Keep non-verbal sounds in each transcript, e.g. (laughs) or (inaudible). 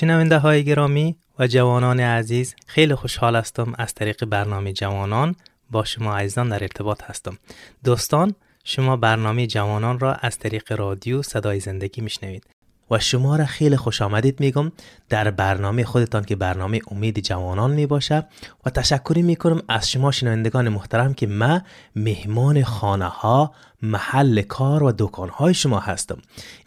شنونده های گرامی و جوانان عزیز خیلی خوشحال هستم از طریق برنامه جوانان با شما عزیزان در ارتباط هستم. دوستان شما برنامه جوانان را از طریق رادیو صدای زندگی میشنوید. و شما را خیلی خوش آمدید میگم در برنامه خودتان که برنامه امید جوانان می باشه و تشکری می‌کنم از شما شنوندگان محترم که ما مهمان خانه ها محل کار و دکان های شما هستم.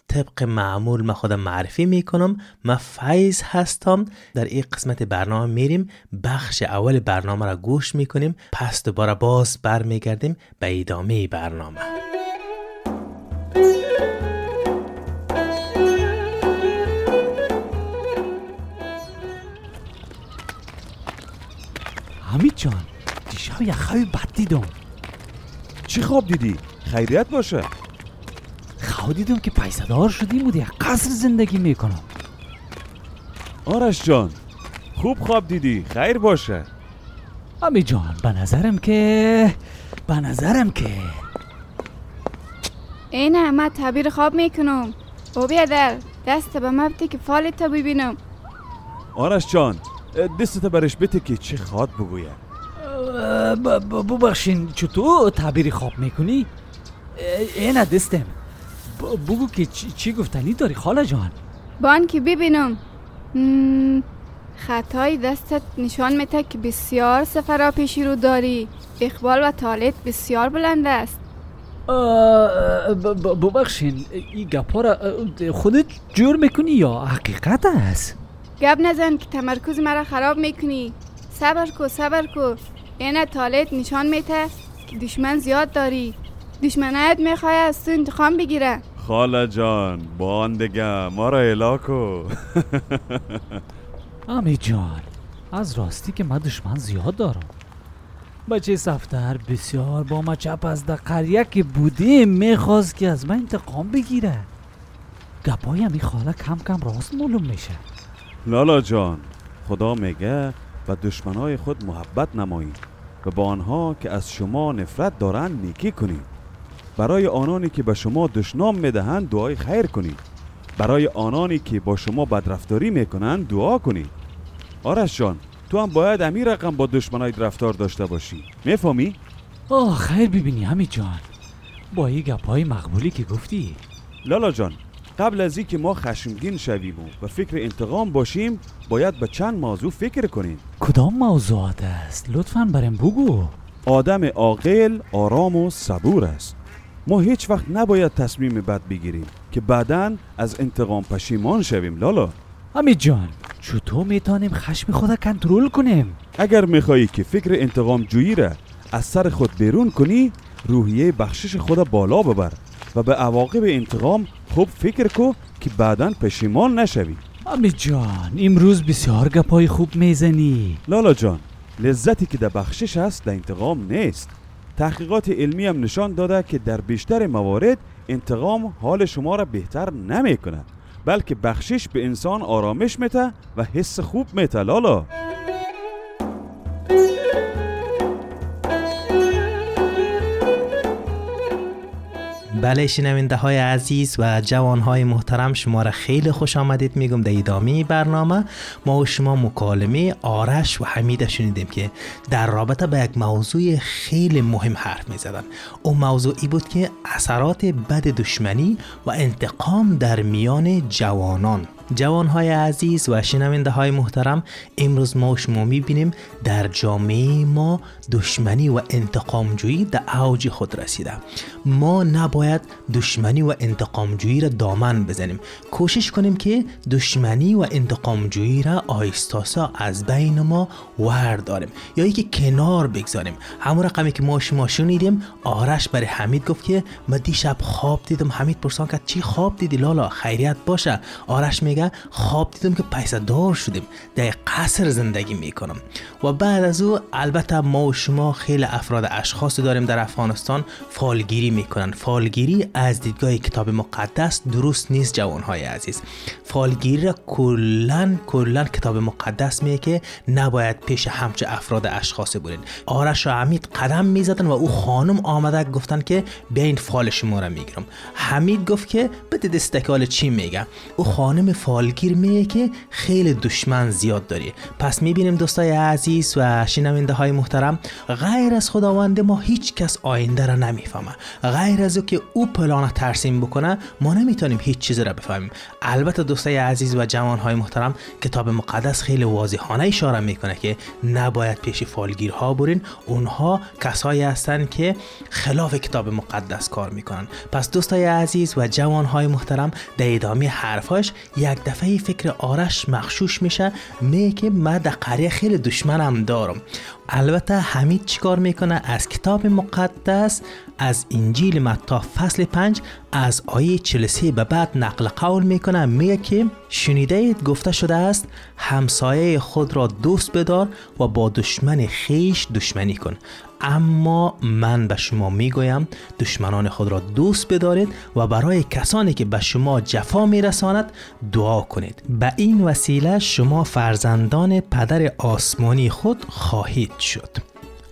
طبق معمول من خودم معرفی می‌کنم من فیض هستم. در این قسمت برنامه میریم بخش اول برنامه را گوش می‌کنیم پس دوباره باز برمیگردیم به ادامه برنامه. حمید جان دیشب یه خواب بد دیدم. چی خواب دیدی؟ خیریت باشه. خواب دیدم که پیسدار شدیم بود یک قصر زندگی می‌کنم. آرش جان خوب خواب دیدی خیر باشه. حمید جان به نظرم که به نظرم که اینه من تعبیر خواب می‌کنم. او بیادر دست به مبتی که فالت تا ببینم. آرش جان دستت برش بده که چه خواد بگویه. اه، ب- ب- ببخشین چطور تعبیری خواب می‌کنی؟ اینه دستم. بگو که چی, چی گفتنی داری خاله جان؟ بان که ببینم. خطای دستت نشان میده که بسیار سفرا پیشی رو داری. اقبال و طالت بسیار بلند است. ببخشین این گپا را خودت جور می‌کنی یا حقیقت است؟ گب نزن که تمرکز مرا خراب می‌کنی. صبر کو صبر کو اینه طالت نشان میده که دشمن زیاد داری. دشمنایت می‌خواه از تو انتقام بگیره. خاله جان بان دیگه ما را الاکو (laughs) امی جان از راستی که من دشمن زیاد دارم. بچه سفتر بسیار با ما چپ از در قریه که بودیم می‌خواست که از من انتقام بگیره. گپای همی خاله کم کم راست معلوم میشه. لالا جان خدا میگه به دشمنای خود محبت نمایید و با آنها که از شما نفرت دارند نیکی کنید. برای آنانی که به شما دشنام می‌دهند دعای خیر کنید. برای آنانی که با شما بدرفتاری می‌کنند دعا کنید. آرش جان تو هم باید امیر رقم با دشمنای رفتار داشته باشی. می‌فهمی؟ آه خیر ببینی همی جان. با این گپای مقبولی که گفتی. لالا جان قبل از اینکه ما خشمگین شویم و فکر انتقام باشیم باید به چند موضوع فکر کنیم. کدام موضوعات است؟ لطفا برم بگو. آدم عاقل آرام و صبور است. ما هیچ وقت نباید تصمیم بد بگیریم که بعدا از انتقام پشیمان شویم لالا. همی جان چطور می‌تونیم خشم خود کنترل کنیم؟ اگر میخوایی که فکر انتقام جویی را از سر خود بیرون کنی روحیه بخشش خود بالا ببر و به عواقب انتقام خوب فکر کو که بعدا پشیمان نشوی. همی جان امروز بسیار گپای خوب می‌زنی. لالا جان لذتی که در بخشش است در انتقام نیست. تحقیقات علمی هم نشان داده که در بیشتر موارد انتقام حال شما را بهتر نمی کند بلکه بخشش به انسان آرامش میته و حس خوب میته لالا. بله شنونده های عزیز و جوان های محترم شما را خیلی خوش آمدید. میگم در ادامه برنامه ما و شما مکالمه آرش و حمید شنیدیم که در رابطه به یک موضوع خیلی مهم حرف می زدن اون موضوع ای بود که اثرات بد دشمنی و انتقام در میان جوانان. جوان های عزیز و شنونده های محترم امروز ما شما می‌بینیم در جامعه ما دشمنی و انتقامجویی در اوج خود رسیده. ما نباید دشمنی و انتقامجویی را دامن بزنیم. کوشش کنیم که دشمنی و انتقامجویی را آهستاسا از بین ما ور داریم یا اینکه کنار بگذاریم. همون رقمی که ما شما شنیدیم آرش برای حمید گفت که من دیشب خواب دیدم. حمید پرسان کرد چی خواب دیدی؟ لالا خیریت باشه. آرش میگه میگه خواب دیدم که پیسه دار شدیم. در قصر زندگی می‌کنم. و بعد از او البته ما و شما خیلی افراد اشخاصی داریم در افغانستان فالگیری می‌کنن. فالگیری از دیدگاه کتاب مقدس درست نیست جوانهای عزیز. فالگیری را کلا کلا کتاب مقدس میگه که نباید پیش همچه افراد اشخاصی بودین آرش و حمید قدم می‌زدن و او خانم آمده گفتن که بیاین فال شما را می‌گیرم. حمید گفت که بده دستکال چی میگه؟ او خانم فالگیر میگه که خیلی دشمن زیاد داری. پس می‌بینیم دوستای عزیز و شنونده های محترم غیر از خداوند ما هیچ کس آینده را نمی‌فهمه. غیر از او که او پلان ترسیم بکنه ما نمی‌تونیم هیچ چیز را بفهمیم. البته دوستای عزیز و جوان های محترم کتاب مقدس خیلی واضحانه اشاره می‌کنه که نباید پیش فالگیرها برین. اونها کسایی هستند که خلاف کتاب مقدس کار می‌کنن. پس دوستای عزیز و جوان های محترم در ادامه حرفاش یک دفعه فکر آرش مخشوش میشه میگه که من در قریه خیلی دشمنم دارم. البته حمید چیکار می‌کنه از کتاب مقدس از انجیل متی فصل 5 از آیه 43 به بعد نقل قول می‌کنه. میگه که شنیده اید گفته شده است همسایه خود را دوست بدار و با دشمن خیش دشمنی کن. اما من به شما می‌گویم دشمنان خود را دوست بدارید و برای کسانی که به شما جفا میرساند دعا کنید. به این وسیله شما فرزندان پدر آسمانی خود خواهید شد.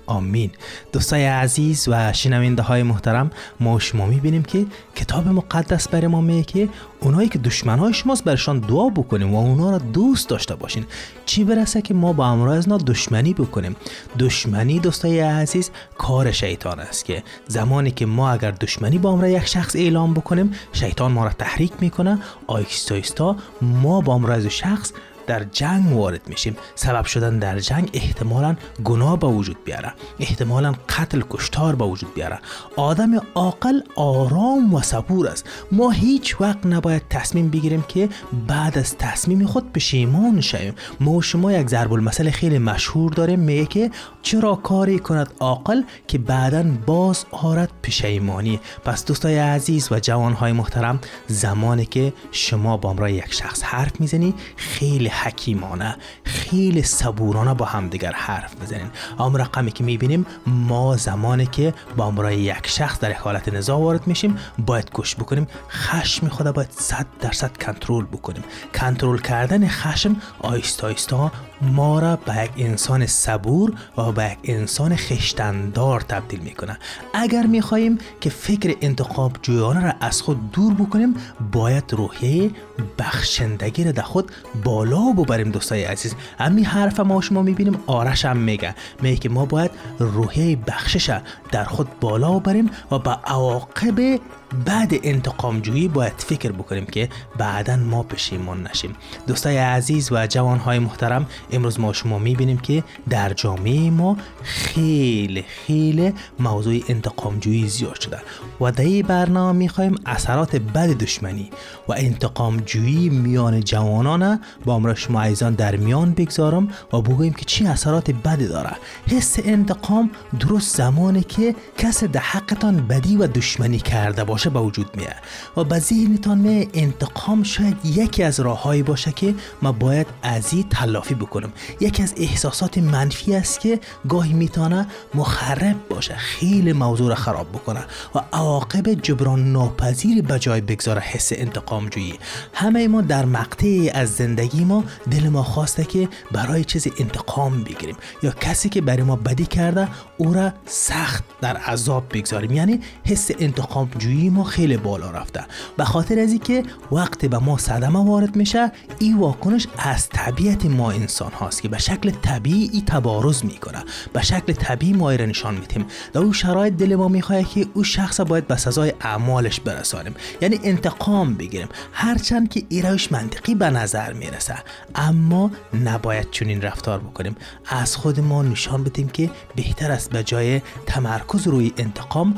آمین. دوستای عزیز و شنونده های محترم ما شما می‌بینیم که کتاب مقدس برای ما میگه که اونایی که دشمن های شماست برشان دعا بکنیم و اونا را دوست داشته باشین. چی برسه که ما با امرای از دشمنی بکنیم؟ دشمنی دوستای عزیز کار شیطان است که زمانی که ما اگر دشمنی با امرای یک شخص اعلام بکنیم شیطان ما را تحریک می‌کنه. آیستا ما با امرای شخص در جنگ وارد میشیم. سبب شدن در جنگ احتمالا گناه به وجود بیاره. احتمالا قتل کشتار به وجود بیاره. آدم عاقل آرام و صبور است. ما هیچ وقت نباید تصمیم بگیریم که بعد از تصمیم خود پشیمان شویم. ما و شما یک ضرب المثل خیلی مشهور داریم. میگه که چرا کاری کند عاقل که بعدا باز آرد پشیمانی پس دوستای عزیز و جوانهای محترم زمانی که شما با امرای یک شخص حرف می‌زنی خیلی حکیمانه. خیلی صبورانه با همدیگر حرف بزنین. اما رقمی که می‌بینیم ما زمانی که با امرای یک شخص در حالت نزاع وارد میشیم باید گوش بکنیم. خشم خود باید صد درصد کنترل بکنیم. کنترل کردن خشم آیستا آیستا ما را به یک انسان صبور و به یک انسان خشتندار تبدیل می‌کنه. اگر می‌خواهیم که فکر انتخاب جویانه را از خود دور بکنیم باید روحیه بخشندگی را در خود بالا ببریم دوستای عزیز. امی حرف ما شما می‌بینیم. آرش هم میگه. میگه که ما باید روحیه بخشش در خود بالا ببریم و به عواقب بعد انتقام جویی باید فکر بکنیم که بعدا ما پشیمان نشیم. دوستای عزیز و جوانهای محترم امروز ما شما می‌بینیم که در جامعه ما خیلی خیلی موضوع انتقام جویی زیاد شده و در این برنامه می‌خوایم اثرات بد دشمنی و انتقام جویی میان جوانان با امرا شما عزیزان در میان بگذارم و بگوییم که چی اثرات بدی داره. حس انتقام درست زمانی که کس در حقتان بدی و دشمنی کرده باشه به وجود میاد. و به ذهنتان می انتقام شاید یکی از راههایی باشه که ما باید از این تلافی بکنم. یکی از احساسات منفی است که گاهی می‌تونه مخرب باشه خیلی موضوع را خراب بکنه و عواقب جبران ناپذیر به جای بگذاره حس انتقام جویی همه ما در مقطعی از زندگی ما دل ما خواسته که برای چیز انتقام بگیریم. یا کسی که برای ما بدی کرده او را سخت در عذاب بگذاریم. یعنی حس انتقام جویی ما خیلی بالا رفته. به خاطر از که وقتی به ما صدمه وارد میشه این واکنش از طبیعت ما انسان هاست که به شکل طبیعی تبارز می‌کنه. به شکل طبیعی ما را نشان میتیم در او شرایط دل ما می‌خواه که او شخص باید به سزای اعمالش برسانیم. یعنی انتقام بگیریم. هرچند که ایروش منطقی به نظر می‌رسه. اما نباید چنین رفتار بکنیم. از خود ما نشان بدیم که بهتر است به جای تمرکز روی انتقام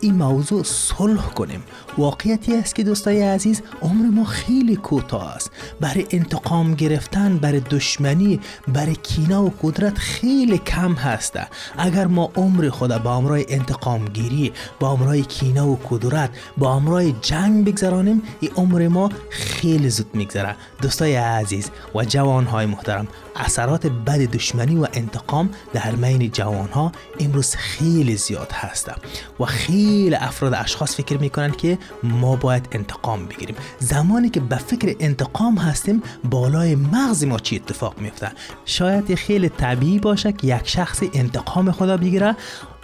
این موضوع صلح کنیم. واقعیتی است که دوستای عزیز عمر ما خیلی کوتاه است. برای انتقام گرفتن برای دشمنی برای کینه و قدرت خیلی کم هسته اگر ما عمر خود با امرای انتقام گیری با امرای کینه و قدرت با امرای جنگ بگذرانیم این عمر ما خیلی زود میگذره. دوستای عزیز و جوانهای محترم اثرات بد دشمنی و انتقام در بین جوان ها امروز خیلی زیاد هسته و خیلی افراد اشخاص فکر می‌کنند که ما باید انتقام بگیریم. زمانی که به فکر انتقام هستیم بالای مغز ما چی اتفاق میفته شاید خیلی طبیعی باشه که یک شخص انتقام خدا بگیره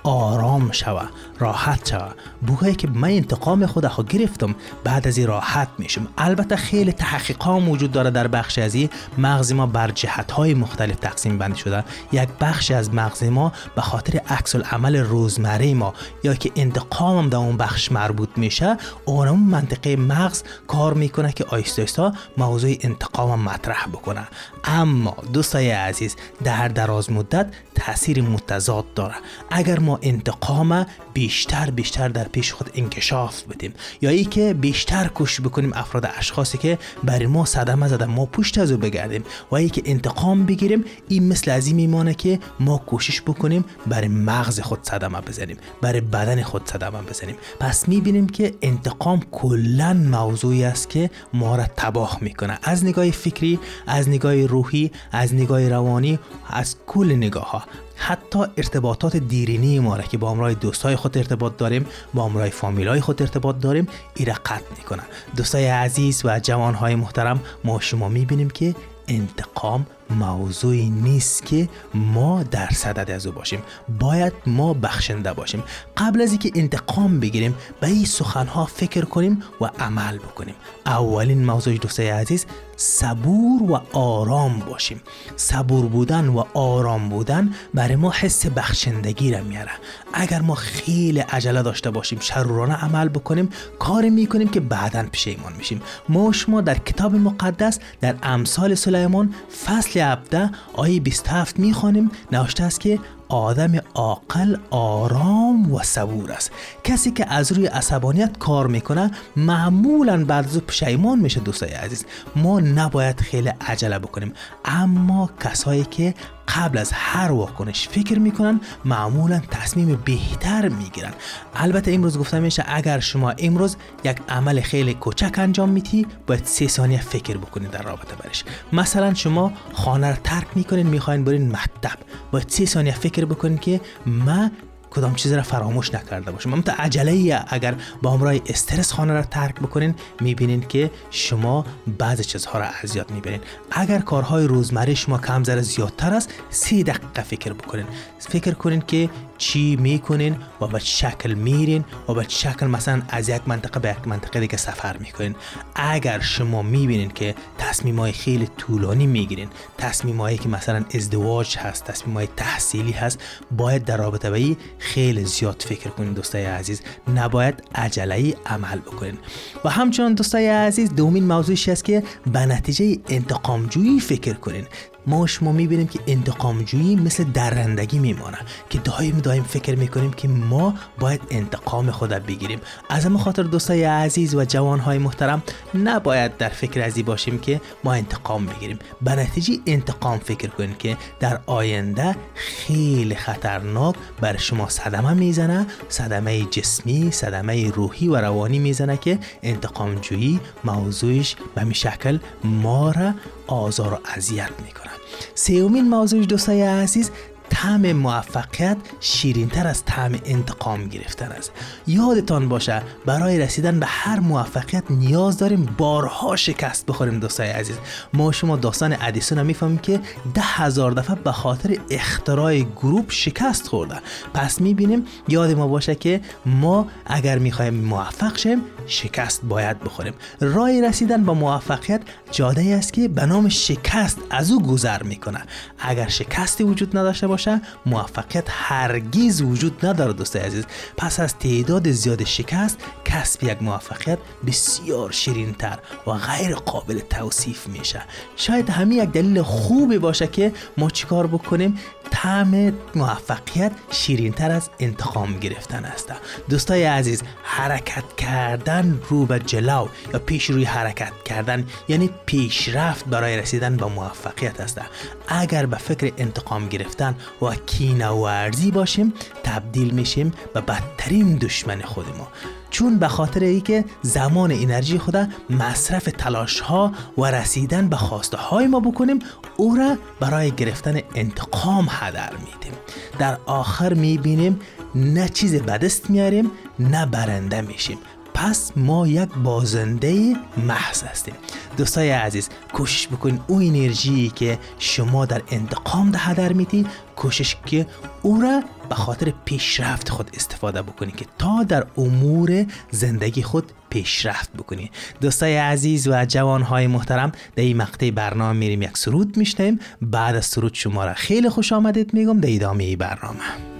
آرام شوه راحت شوه. بگویه که من انتقام خود خود گرفتم بعد از این راحت میشم. البته خیلی تحقیقا موجود داره در بخش از این مغز ما بر جهت های مختلف تقسیم بندی شده. یک بخش از مغز ما به خاطر عکس عمل روزمره ما یا که انتقام هم در اون بخش مربوط میشه اون منطقه مغز کار می‌کنه که آیستا آیستا موضوع انتقام مطرح بکنه. اما دوستای عزیز در دراز مدت تاثیر متضاد داره. اگر ما انتقام بیشتر بیشتر در پیش خود انکشاف بدیم. یا ای که بیشتر کش بکنیم افراد اشخاصی که برای ما صدمه زده ما پشت از او بگردیم. و ای که انتقام بگیریم این مثل از این میمانه که ما کوشش بکنیم برای مغز خود صدمه بزنیم برای بدن خود صدمه بزنیم. پس می‌بینیم که انتقام کلا موضوعی است که ما را تباه می‌کنه. از نگاه فکری از نگاه روحی از نگاه روانی از کل نگاه ها حتی ارتباطات دیرینی ما را که با امرای دوستای خود ارتباط داریم با امرای فامیلای خود ارتباط داریم ایره قطع می‌کنن دوستای عزیز و جوانهای محترم ما شما می‌بینیم که انتقام موضوعی نیست که ما در صدد از او باشیم. باید ما بخشنده باشیم. قبل از اینکه انتقام بگیریم به این سخنها فکر کنیم و عمل بکنیم. اولین موضوع دوستای عزیز صبور و آرام باشیم. صبور بودن و آرام بودن برای ما حس بخشندگی را میاره. اگر ما خیلی عجله داشته باشیم شرورانه عمل بکنیم کاری می‌کنیم که بعدا پشیمان میشیم. ما شما در کتاب مقدس در امثال سلیمان فصل 17 آیه 27 می‌خوانیم. نوشته است که آدم عاقل آرام و صبور است. کسی که از روی عصبانیت کار می‌کنه معمولا بعد از پشیمان میشه دوستای عزیز. ما نباید خیلی عجله بکنیم. اما کسایی که قبل از هر واکنش فکر می‌کنن معمولا تصمیم بهتر می‌گیرن. البته امروز گفته میشه اگر شما امروز یک عمل خیلی کوچک انجام میتی باید سه ثانیه فکر بکنید در رابطه برش. مثلا شما خانه رو ترک می‌کنین می‌خواین برین مکتب. باید سه ثانیه فکر بکنید که من کدام چیزی را فراموش نکرده باشیم اما عجله اگر با همراه استرس خانه را ترک بکنین می‌بینین که شما بعض چیزها را اذیت می‌بینین اگر کارهای روزمره شما کم ذره زیادتر است سی دقیقه فکر بکنین. فکر کنین که چی می‌کنین؟ و به شکل میرین؟ و به شکل مثلا از یک منطقه به یک منطقه دیگه سفر می‌کنین. اگر شما می‌بینین که تصمیم های خیلی طولانی می‌گیرین تصمیم هایی که مثلا ازدواج هست تصمیم های تحصیلی هست باید در رابطه به خیلی زیاد فکر کنین دوستای عزیز. نباید عجله عمل بکنین. و همچنان دوستای عزیز دومین موضوعی است که به نتیجه انتقامجویی فکر کنین. ما شما می‌بینیم که انتقامجویی مثل درندگی میمانه که دایم دایم فکر می‌کنیم که ما باید انتقام خود بگیریم. از اما خاطر دوستای عزیز و جوانهای محترم نباید در فکر ازی باشیم که ما انتقام بگیریم. به نتیجه انتقام فکر کنیم که در آینده خیلی خطرناک بر شما صدمه می‌زنه صدمه جسمی صدمه روحی و روانی می‌زنه که انتقامجویی موضوعش به شکل ما را آزار و اذیت می‌کنه سومین موضوع دوستای عزیز طعم موفقیت شیرینتر از طعم انتقام گرفتن است. یادتان باشه برای رسیدن به هر موفقیت نیاز داریم بارها شکست بخوریم دوستای عزیز. ما شما داستان ادیسون هم می‌فهمیم که ده هزار دفعه به خاطر اختراع گروپ شکست خورده. پس می‌بینیم یاد ما باشه که ما اگر می‌خوایم موفق شیم شکست باید بخوریم. راه رسیدن به موفقیت جاده است که به نام شکست از او گذر می‌کنه. اگر شکستی وجود نداشته باشه موفقیت هرگز وجود نداره دوست عزیز. پس از تعداد زیاد شکست کسب یک موفقیت بسیار شیرینتر و غیر قابل توصیف میشه. شاید همین یک دلیل خوبی باشه که ما چیکار بکنیم؟ طعم موفقیت شیرینتر از انتقام گرفتن است. دوستای عزیز حرکت کردن رو به جلو یا پیش روی حرکت کردن یعنی پیشرفت برای رسیدن به موفقیت است. اگر به فکر انتقام گرفتن و کینه ورزی باشیم تبدیل میشیم به بدترین دشمن خود ما چون به خاطر ای که زمان انرژی خود مصرف تلاش ها و رسیدن به خواسته های ما بکنیم او را برای گرفتن انتقام هدر میدیم. در آخر می‌بینیم نه چیز بدست میاریم نه برنده میشیم. پس ما یک بازنده محض هستیم. دوستای عزیز کوشش بکنید او انرژی که شما در انتقام ده هدر میدی کوشش که او را به خاطر پیشرفت خود استفاده بکنید که تا در امور زندگی خود پیشرفت بکنید دوستای عزیز و جوانهای محترم در این مقطع برنامه میریم یک سرود میشنیم بعد از سرود شما را خیلی خوش آمدید میگم در ادامه برنامه.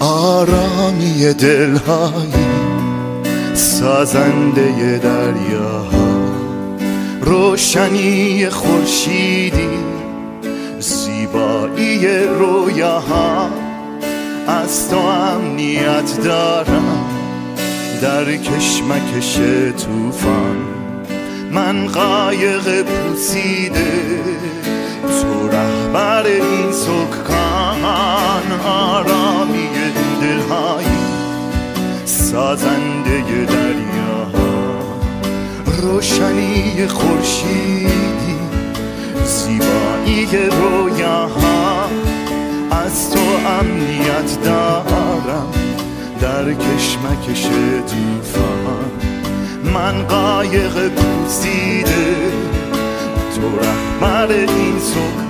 آرامی دلهایی سازنده دریاها روشنی خورشیدی زیبایی رویاها از تو امنیت دارم. در کشمکش توفان من قایق پوسیده تو رهبر این سکان آرامی سازنده دریاها. روشنی خورشیدی زیبایی رویاها. از تو امنیت دارم در کشمکش توفان من قایق پوسیده تو رهبر این سکان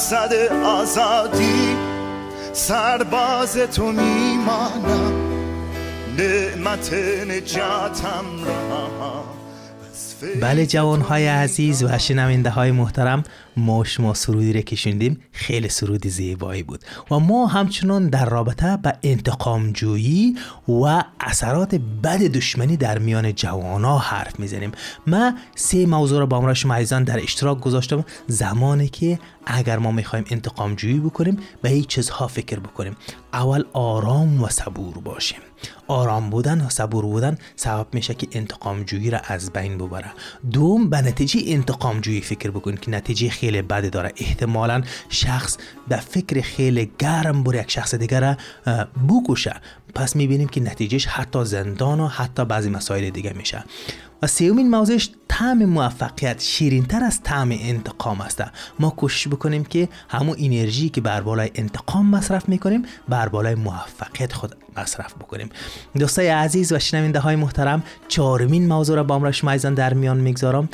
مقصد آزادی سرباز تو میمانم. نعمت نجاتم را. بله جوان های عزیز و شنونده های محترم ما شما سرودی را کشوندیم. خیلی سرود زیبایی بود. و ما همچنان در رابطه به انتقام جویی و اثرات بد دشمنی در میان جوان ها حرف می‌زنیم. من سه موضوع را با امرا شما عزیزان در اشتراک گذاشتم. زمانی که اگر ما می‌خوایم انتقام جویی بکنیم به این چیزها فکر بکنیم. اول آرام و صبور باشیم. آرام بودن و صبور بودن سبب میشه که انتقام جویی را از بین ببره. دوم به نتیجه انتقام جویی فکر بکن که نتیجه خیلی بد داره. احتمالا شخص به فکر خیلی گرم بر یک شخص دیگر را بکشه. پس می‌بینیم که نتیجهش حتی زندان و حتی بعضی مسائل دیگه میشه. و سیومین موضوعش طعم موفقیت. شیرینتر از طعم انتقام است. ما کوشش بکنیم که همون انرژی که بر بالای انتقام مصرف می‌کنیم بر بالای موفقیت خود مصرف بکنیم. دوستای عزیز و شنونده های محترم چهارمین موضوع را با امرا شما عزیزان در میان می‌گذارم.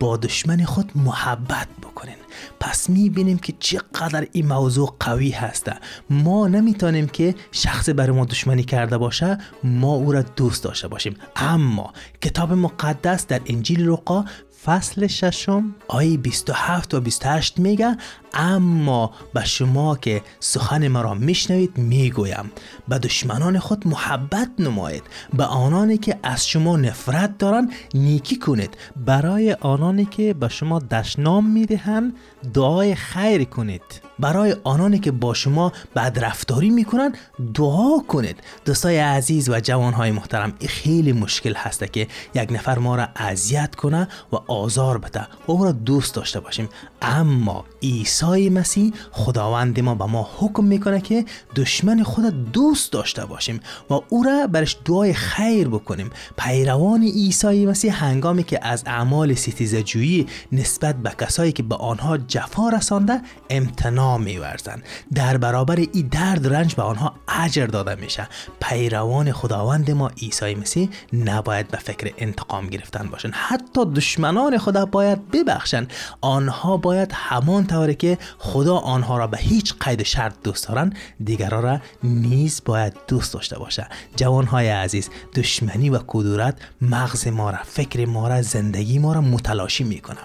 با دشمن خود محبت بکنین. پس می‌بینیم که چقدر این موضوع قوی هسته ما نمی‌تونیم که شخص برای ما دشمنی کرده باشه ما او را دوست داشته باشیم. اما کتاب مقدس در انجیل لوقا فصل ششم آیه 27 و 28 میگه اما به شما که سخن مرا میشنوید می‌گویم. به دشمنان خود محبت نمایید. به آنانی که از شما نفرت دارند نیکی کنید. برای آنانی که به شما دشنام می‌دهند دعای خیر کنید. برای آنانی که با شما بدرفتاری می‌کنند دعا کنید. دوستای عزیز و جوانهای محترم این خیلی مشکل هسته که یک نفر ما را اذیت کنه و آزار بده. و او را دوست داشته باشیم. اما عیسی مسیح خداوند ما به ما حکم می‌کنه که دشمن خود دوست داشته باشیم و او را برش دعای خیر بکنیم. پیروان عیسی مسیح هنگامی که از اعمال ستیزه جویی نسبت به کسایی که به آنها جفا رسانده امتناع میورزند. در برابر این درد رنج به آنها اجر داده میشه. پیروان خداوند ما عیسی مسیح نباید به فکر انتقام گرفتن باشند حتی دشمنان خدا باید ببخشند آنها باید همان طوری که خدا آنها را به هیچ قید و شرط دوست دارند دیگران را نیز باید دوست داشته باشه جوانهای عزیز دشمنی و کدورت مغز ما را فکر ما را زندگی ما را متلاشی می‌کنه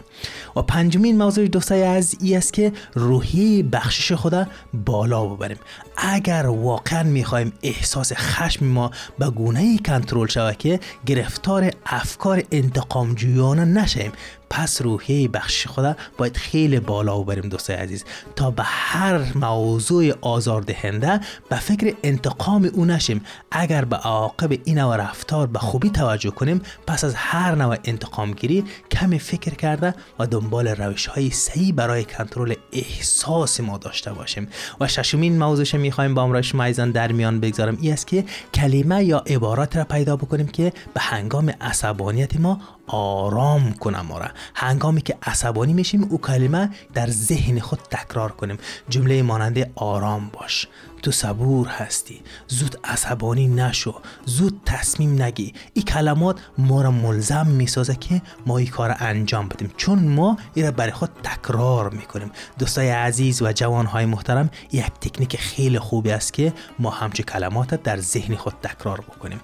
و پنجمین موضوع دوستای عزیز ای است که روحیه بخشش خدا بالا ببریم. اگر واقعا می‌خوایم احساس خشم ما به گونه ای کنترل شود که گرفتار افکار انتقام جویانه نشیم پس روحیه بخش خدا باید خیلی بالا ببریم دوستای عزیز. تا به هر موضوع آزاردهنده به فکر انتقام او نشیم. اگر به عواقب این نوع رفتار به خوبی توجه کنیم پس از هر نوع انتقام گیری کمی فکر کرده و دنبال روش های صحیح برای کنترل احساس ما داشته باشیم. و ششمین موضوعش می‌خوایم با امرای شما عزیزان در میان بگذارم. این است که کلمه یا عبارات را پیدا بکنیم که به هنگام عصبانیت ما آرام کنه ما را هنگامی که عصبانی میشیم او کلمه در ذهن خود تکرار کنیم. جمله ماننده آرام باش. تو صبور هستی. زود عصبانی نشو. زود تصمیم نگی. این کلمات ما را ملزم می‌سازه که ما این کار انجام بدیم. چون ما این را برای خود تکرار می‌کنیم. دوستای عزیز و جوانهای محترم یک تکنیک خیلی خوبی است که ما همچه کلمات در ذهن خود تکرار بکنیم.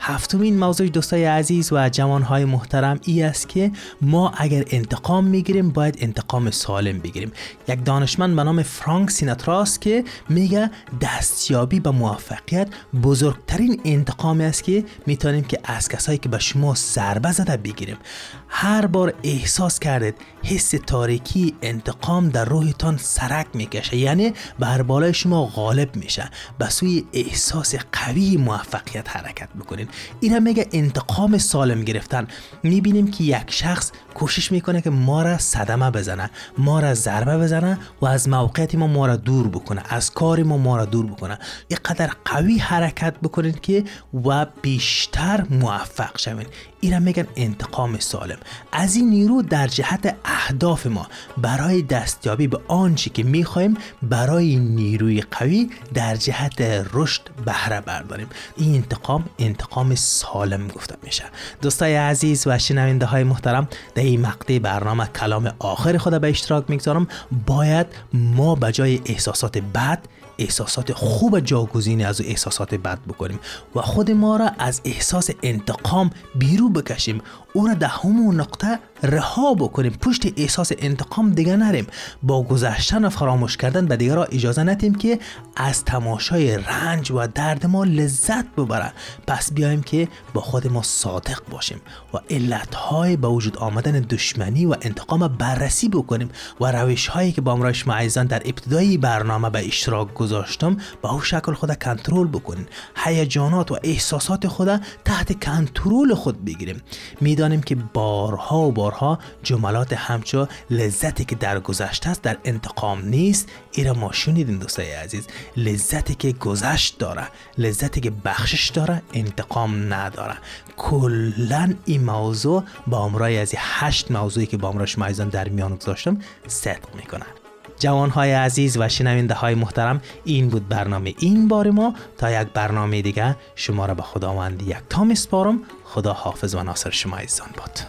هفتمین موضوع دوستای عزیز و جوانهای محترم ای است که ما اگر انتقام می‌گیریم باید انتقام سالم بگیریم. یک دانشمند به نام فرانک سیناتراس که میگه دستیابی به موفقیت بزرگترین انتقامی است که می‌تونیم که از کسایی که به شما ضربه زده بگیریم. هر بار احساس کردید حس تاریکی انتقام در روحتان سرک می‌کشه. یعنی بر بالای شما غالب میشه. به سوی احساس قوی موفقیت حرکت بکنین این هم میگه انتقام سالم گرفتن. می‌بینیم که یک شخص کوشش می‌کنه که ما را صدمه بزنه ما را ضربه بزنه و از موقعیت ما ما را دور بکنه از کار ما ما را دور بکنه. اینقدر قوی حرکت بکنید که و بیشتر موفق شوین. این میگن انتقام سالم. از این نیرو در جهت اهداف ما برای دستیابی به آنچه که می‌خوایم برای نیروی قوی در جهت رشد بهره برداریم. این انتقام انتقام سالم گفته میشه. دوستای عزیز و شنونده های محترم در این مقطع برنامه کلام آخر خود به اشتراک می‌گذارم. باید ما به جای احساسات بد احساسات خوب جاگزین از احساسات بد بکنیم و خود ما را از احساس انتقام بیرو بکشیم. او را در همون نقطه رها بکنیم. پشت احساس انتقام دیگه نریم. با گذشتن و فراموش کردن به دیگران اجازه ندیم که از تماشای رنج و درد ما لذت ببره پس بیایم که با خود ما صادق باشیم و علتهای به وجود آمدن دشمنی و انتقام بررسی بکنیم و روش هایی که با امرای شما عزیزان در ابتدای برنامه به اشتراک گذاشتم به او شکل خود کنترل بکنین هیجانات و احساسات خود تحت کنترل خود بگیریم. می‌دانیم که بارها و بارها جملات همچو لذتی که در گذشته است در انتقام نیست. ایرا ما شنیدیم دوستای عزیز لذتی که گذشت داره لذتی که بخشش داره انتقام نداره. کلا این موضوع با امرای از هشت موضوعی که با امرای شما در میان گذاشتم صدق می‌کنه جوانهای عزیز و شنونده های محترم این بود برنامه این بار ما. تا یک برنامه دیگه شما را به خداوند یک تا میسپارم خدا حافظ و ناصر شما عزیزان باد.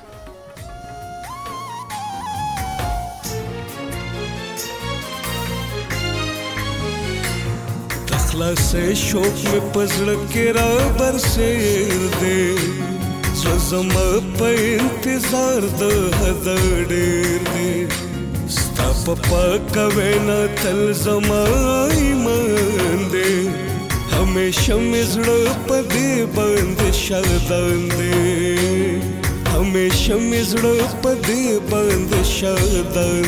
شوق کې را دې په انتظار د ډېر دې ستا په پاک وینا تل زما ایمان دې همیشه مې زړه په دې باندې شردان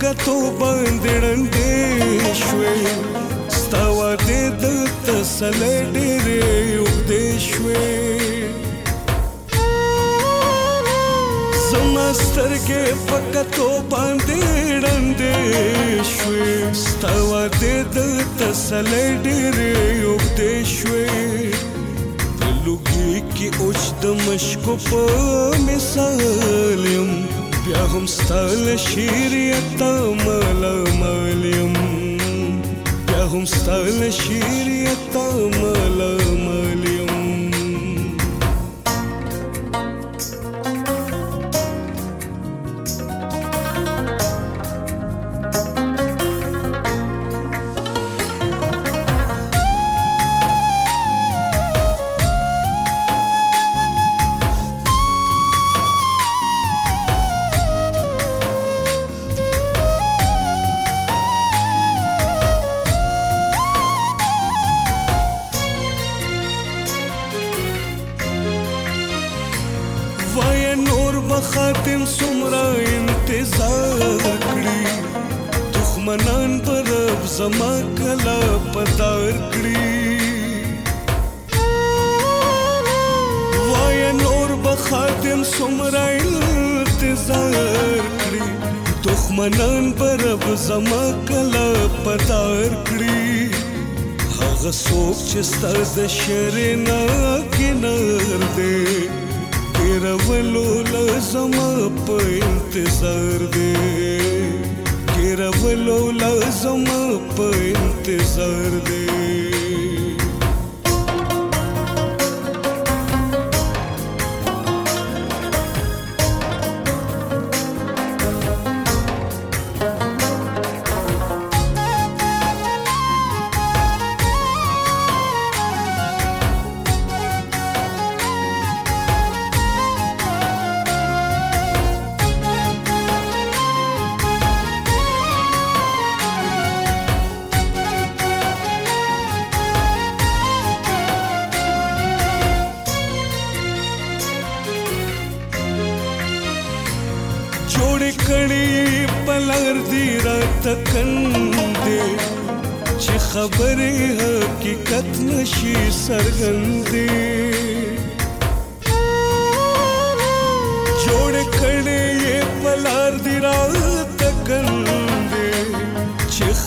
سترګې پکتو باندې ړندې شوې ستا واده د تسلې ډېرې اوږدې شوې زما سترګې پکتو باندې ړندې شوې ستا واده د تسلې ډېرې اوږدې شوې د لوګي کې اوچ د مشکو په مثال یم بياهم ستايل شيري التامل ماليم بياهم ستايل شيري ماليم کله پتا ورکړي وای نور به خاتم سمره انتظار کړي دښمنان پر زما کله پتا ورکړي هغه څوک چې ستاسو د شر نه کنار دی تیرولو لزما په انتظار دی ګرولو لازم په انتظار دی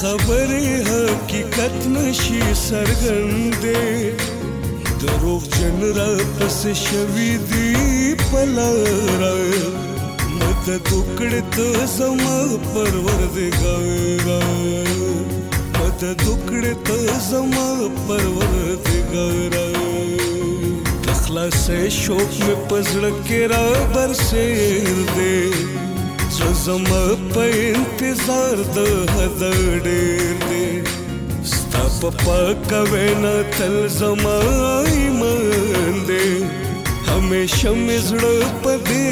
چې خبره حقیقت نشي سرګندې دروغ جن را پس شوی دی پلار مت دکړه ته زما پروردګار مت دکړه ته زما پروردګار داسې شوق مې پزړه کې را برسېر دې زه زما په انتظار د حد ډېر دې ستا په پاکه وینا تل زما ایمان دې همیشه مې زړه په دې